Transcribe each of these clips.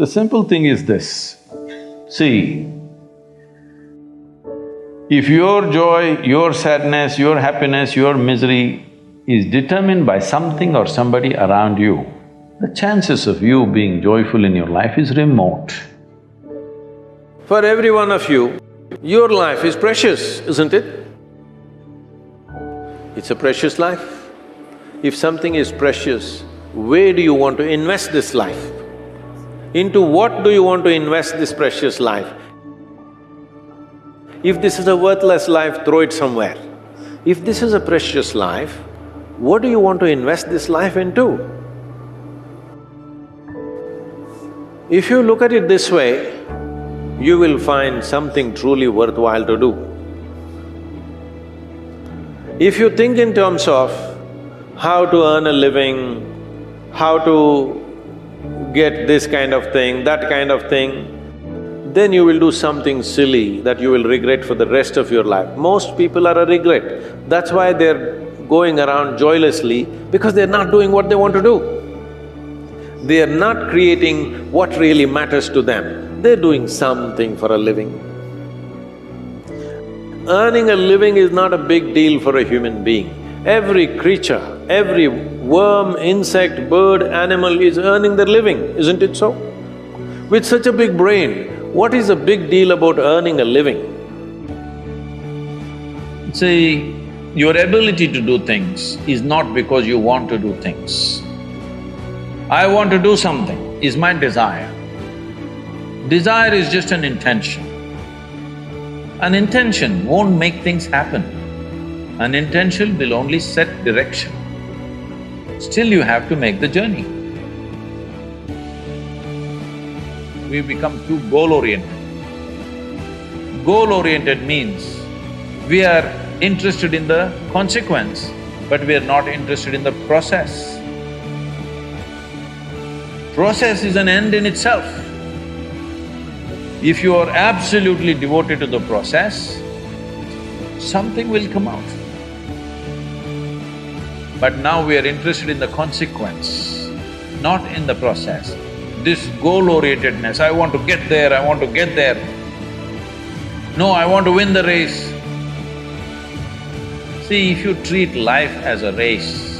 The simple thing is this, see, if your joy, your sadness, your happiness, your misery is determined by something or somebody around you, the chances of you being joyful in your life is remote. For every one of you, your life is precious, isn't it? It's a precious life. If something is precious, where do you want to invest this life? Into what do you want to invest this precious life? If this is a worthless life, throw it somewhere. If this is a precious life, what do you want to invest this life into? If you look at it this way, you will find something truly worthwhile to do. If you think in terms of how to earn a living, how to get this kind of thing, that kind of thing, then you will do something silly that you will regret for the rest of your life. Most people are a regret. That's why they're going around joylessly because they're not doing what they want to do. They are not creating what really matters to them. They're doing something for a living. Earning a living is not a big deal for a human being. Every creature, every worm, insect, bird, animal is earning their living, isn't it so? With such a big brain, what is a big deal about earning a living? See, your ability to do things is not because you want to do things. I want to do something is my desire. Desire is just an intention. An intention won't make things happen. An intention will only set direction. Still you have to make the journey. We become too goal-oriented. Goal-oriented means we are interested in the consequence, but we are not interested in the process. Process is an end in itself. If you are absolutely devoted to the process, something will come out. But now we are interested in the consequence, not in the process. This goal-orientedness, I want to get there, I want to get there. No, I want to win the race. See, if you treat life as a race,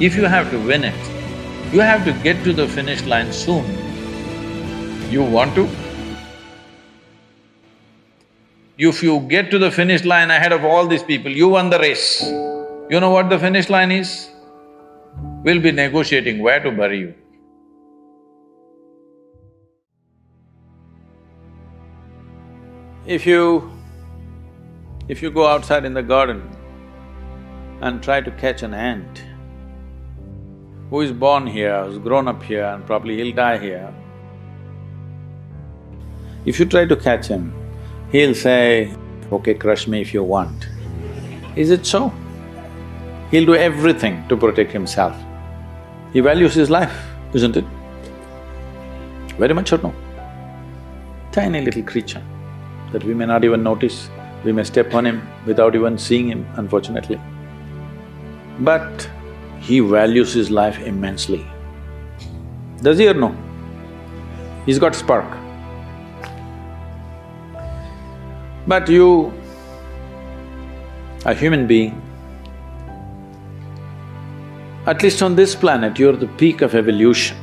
if you have to win it, you have to get to the finish line soon. You want to? If you get to the finish line ahead of all these people, you won the race. You know what the finish line is? We'll be negotiating where to bury you. If you… if you go outside in the garden and try to catch an ant who is born here, who's grown up here and probably he'll die here, if you try to catch him, he'll say, okay, crush me if you want. Is it so? He'll do everything to protect himself. He values his life, isn't it? Very much or no? Tiny little creature that we may not even notice, we may step on him without even seeing him, unfortunately. But he values his life immensely. Does he or no? He's got spark. But you, a human being, at least on this planet, you're the peak of evolution,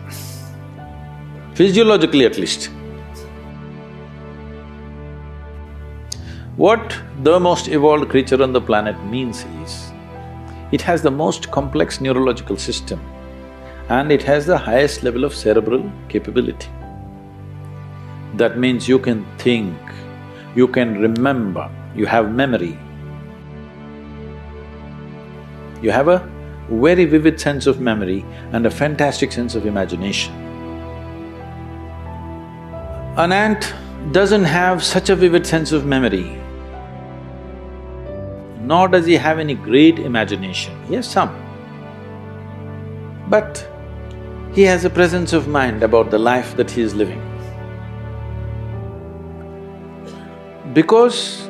physiologically at least. What the most evolved creature on the planet means is, it has the most complex neurological system and it has the highest level of cerebral capability. That means you can think, you can remember, you have memory. You have a very vivid sense of memory and a fantastic sense of imagination. An ant doesn't have such a vivid sense of memory, nor does he have any great imagination, he has some. But he has a presence of mind about the life that he is living. Because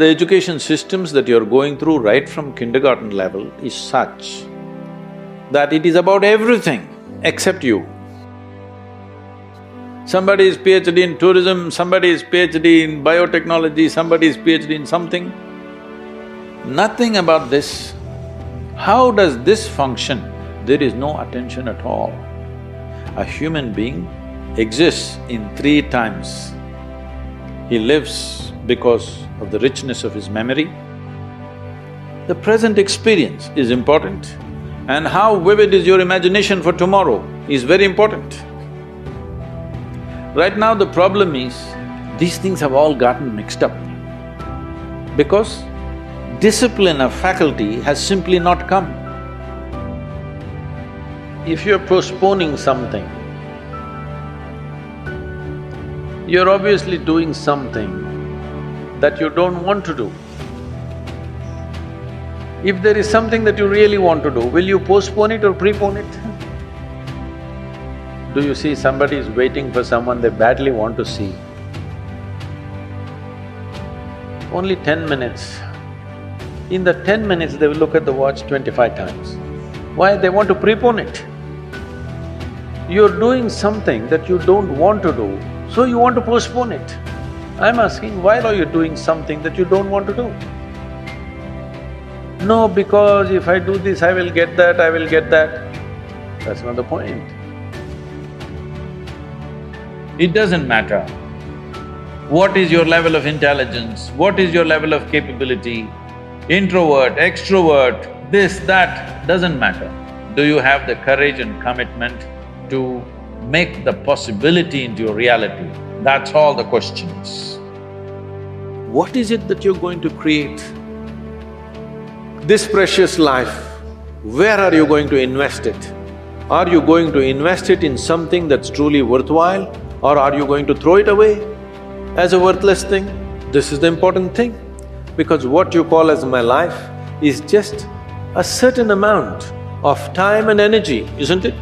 the education systems that you're going through right from kindergarten level is such that it is about everything except you. Somebody is PhD in tourism, somebody is PhD in biotechnology, somebody is PhD in something. Nothing about this. How does this function? There is no attention at all. A human being exists in three times. He lives because of the richness of his memory. The present experience is important and how vivid is your imagination for tomorrow is very important. Right now the problem is, these things have all gotten mixed up because discipline of faculty has simply not come. If you're postponing something, you're obviously doing something that you don't want to do. If there is something that you really want to do, will you postpone it or prepone it? Do you see somebody is waiting for someone they badly want to see? Only ten minutes. In the ten minutes, they will look at the watch twenty-five times. Why? They want to prepone it. You're doing something that you don't want to do, so you want to postpone it. I'm asking, why are you doing something that you don't want to do? No, because if I do this, I will get that, I will get that. That's not the point. It doesn't matter what is your level of intelligence, what is your level of capability, introvert, extrovert, this, that, doesn't matter. Do you have the courage and commitment to make the possibility into your reality? That's all the questions. What is it that you're going to create? This precious life, where are you going to invest it? Are you going to invest it in something that's truly worthwhile or are you going to throw it away as a worthless thing? This is the important thing because what you call as my life is just a certain amount of time and energy, isn't it?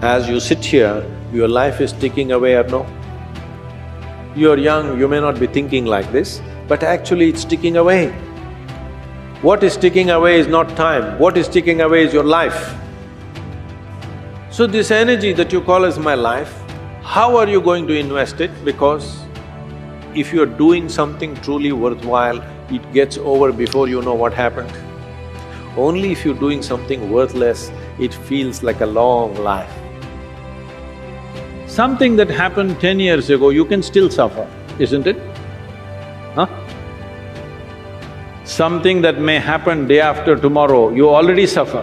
As you sit here, your life is ticking away or no? You're young, you may not be thinking like this, but actually it's ticking away. What is ticking away is not time, what is ticking away is your life. So this energy that you call as my life, how are you going to invest it? Because if you're doing something truly worthwhile, it gets over before you know what happened. Only if you're doing something worthless, it feels like a long life. Something that happened ten years ago, you can still suffer, isn't it? Huh? Something that may happen day after tomorrow, you already suffer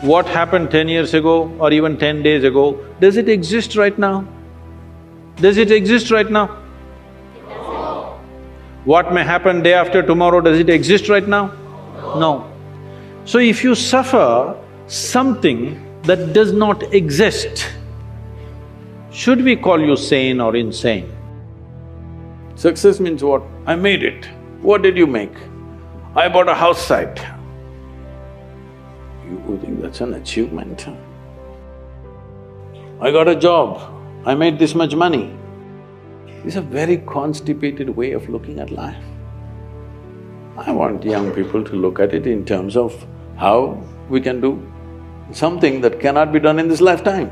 what happened ten years ago or even ten days ago, does it exist right now? Does it exist right now? What may happen day after tomorrow, does it exist right now? No. So if you suffer something that does not exist, should we call you sane or insane? Success means what? I made it. What did you make? I bought a house site. You think that's an achievement? I got a job, I made this much money. It's a very constipated way of looking at life. I want young people to look at it in terms of how we can do something that cannot be done in this lifetime.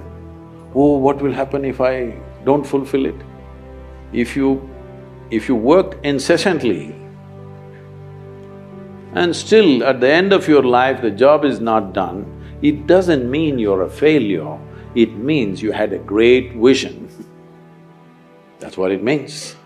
Oh, what will happen if I don't fulfill it? If you… if you work incessantly and still at the end of your life the job is not done, it doesn't mean you're a failure, it means you had a great vision. That's what it means.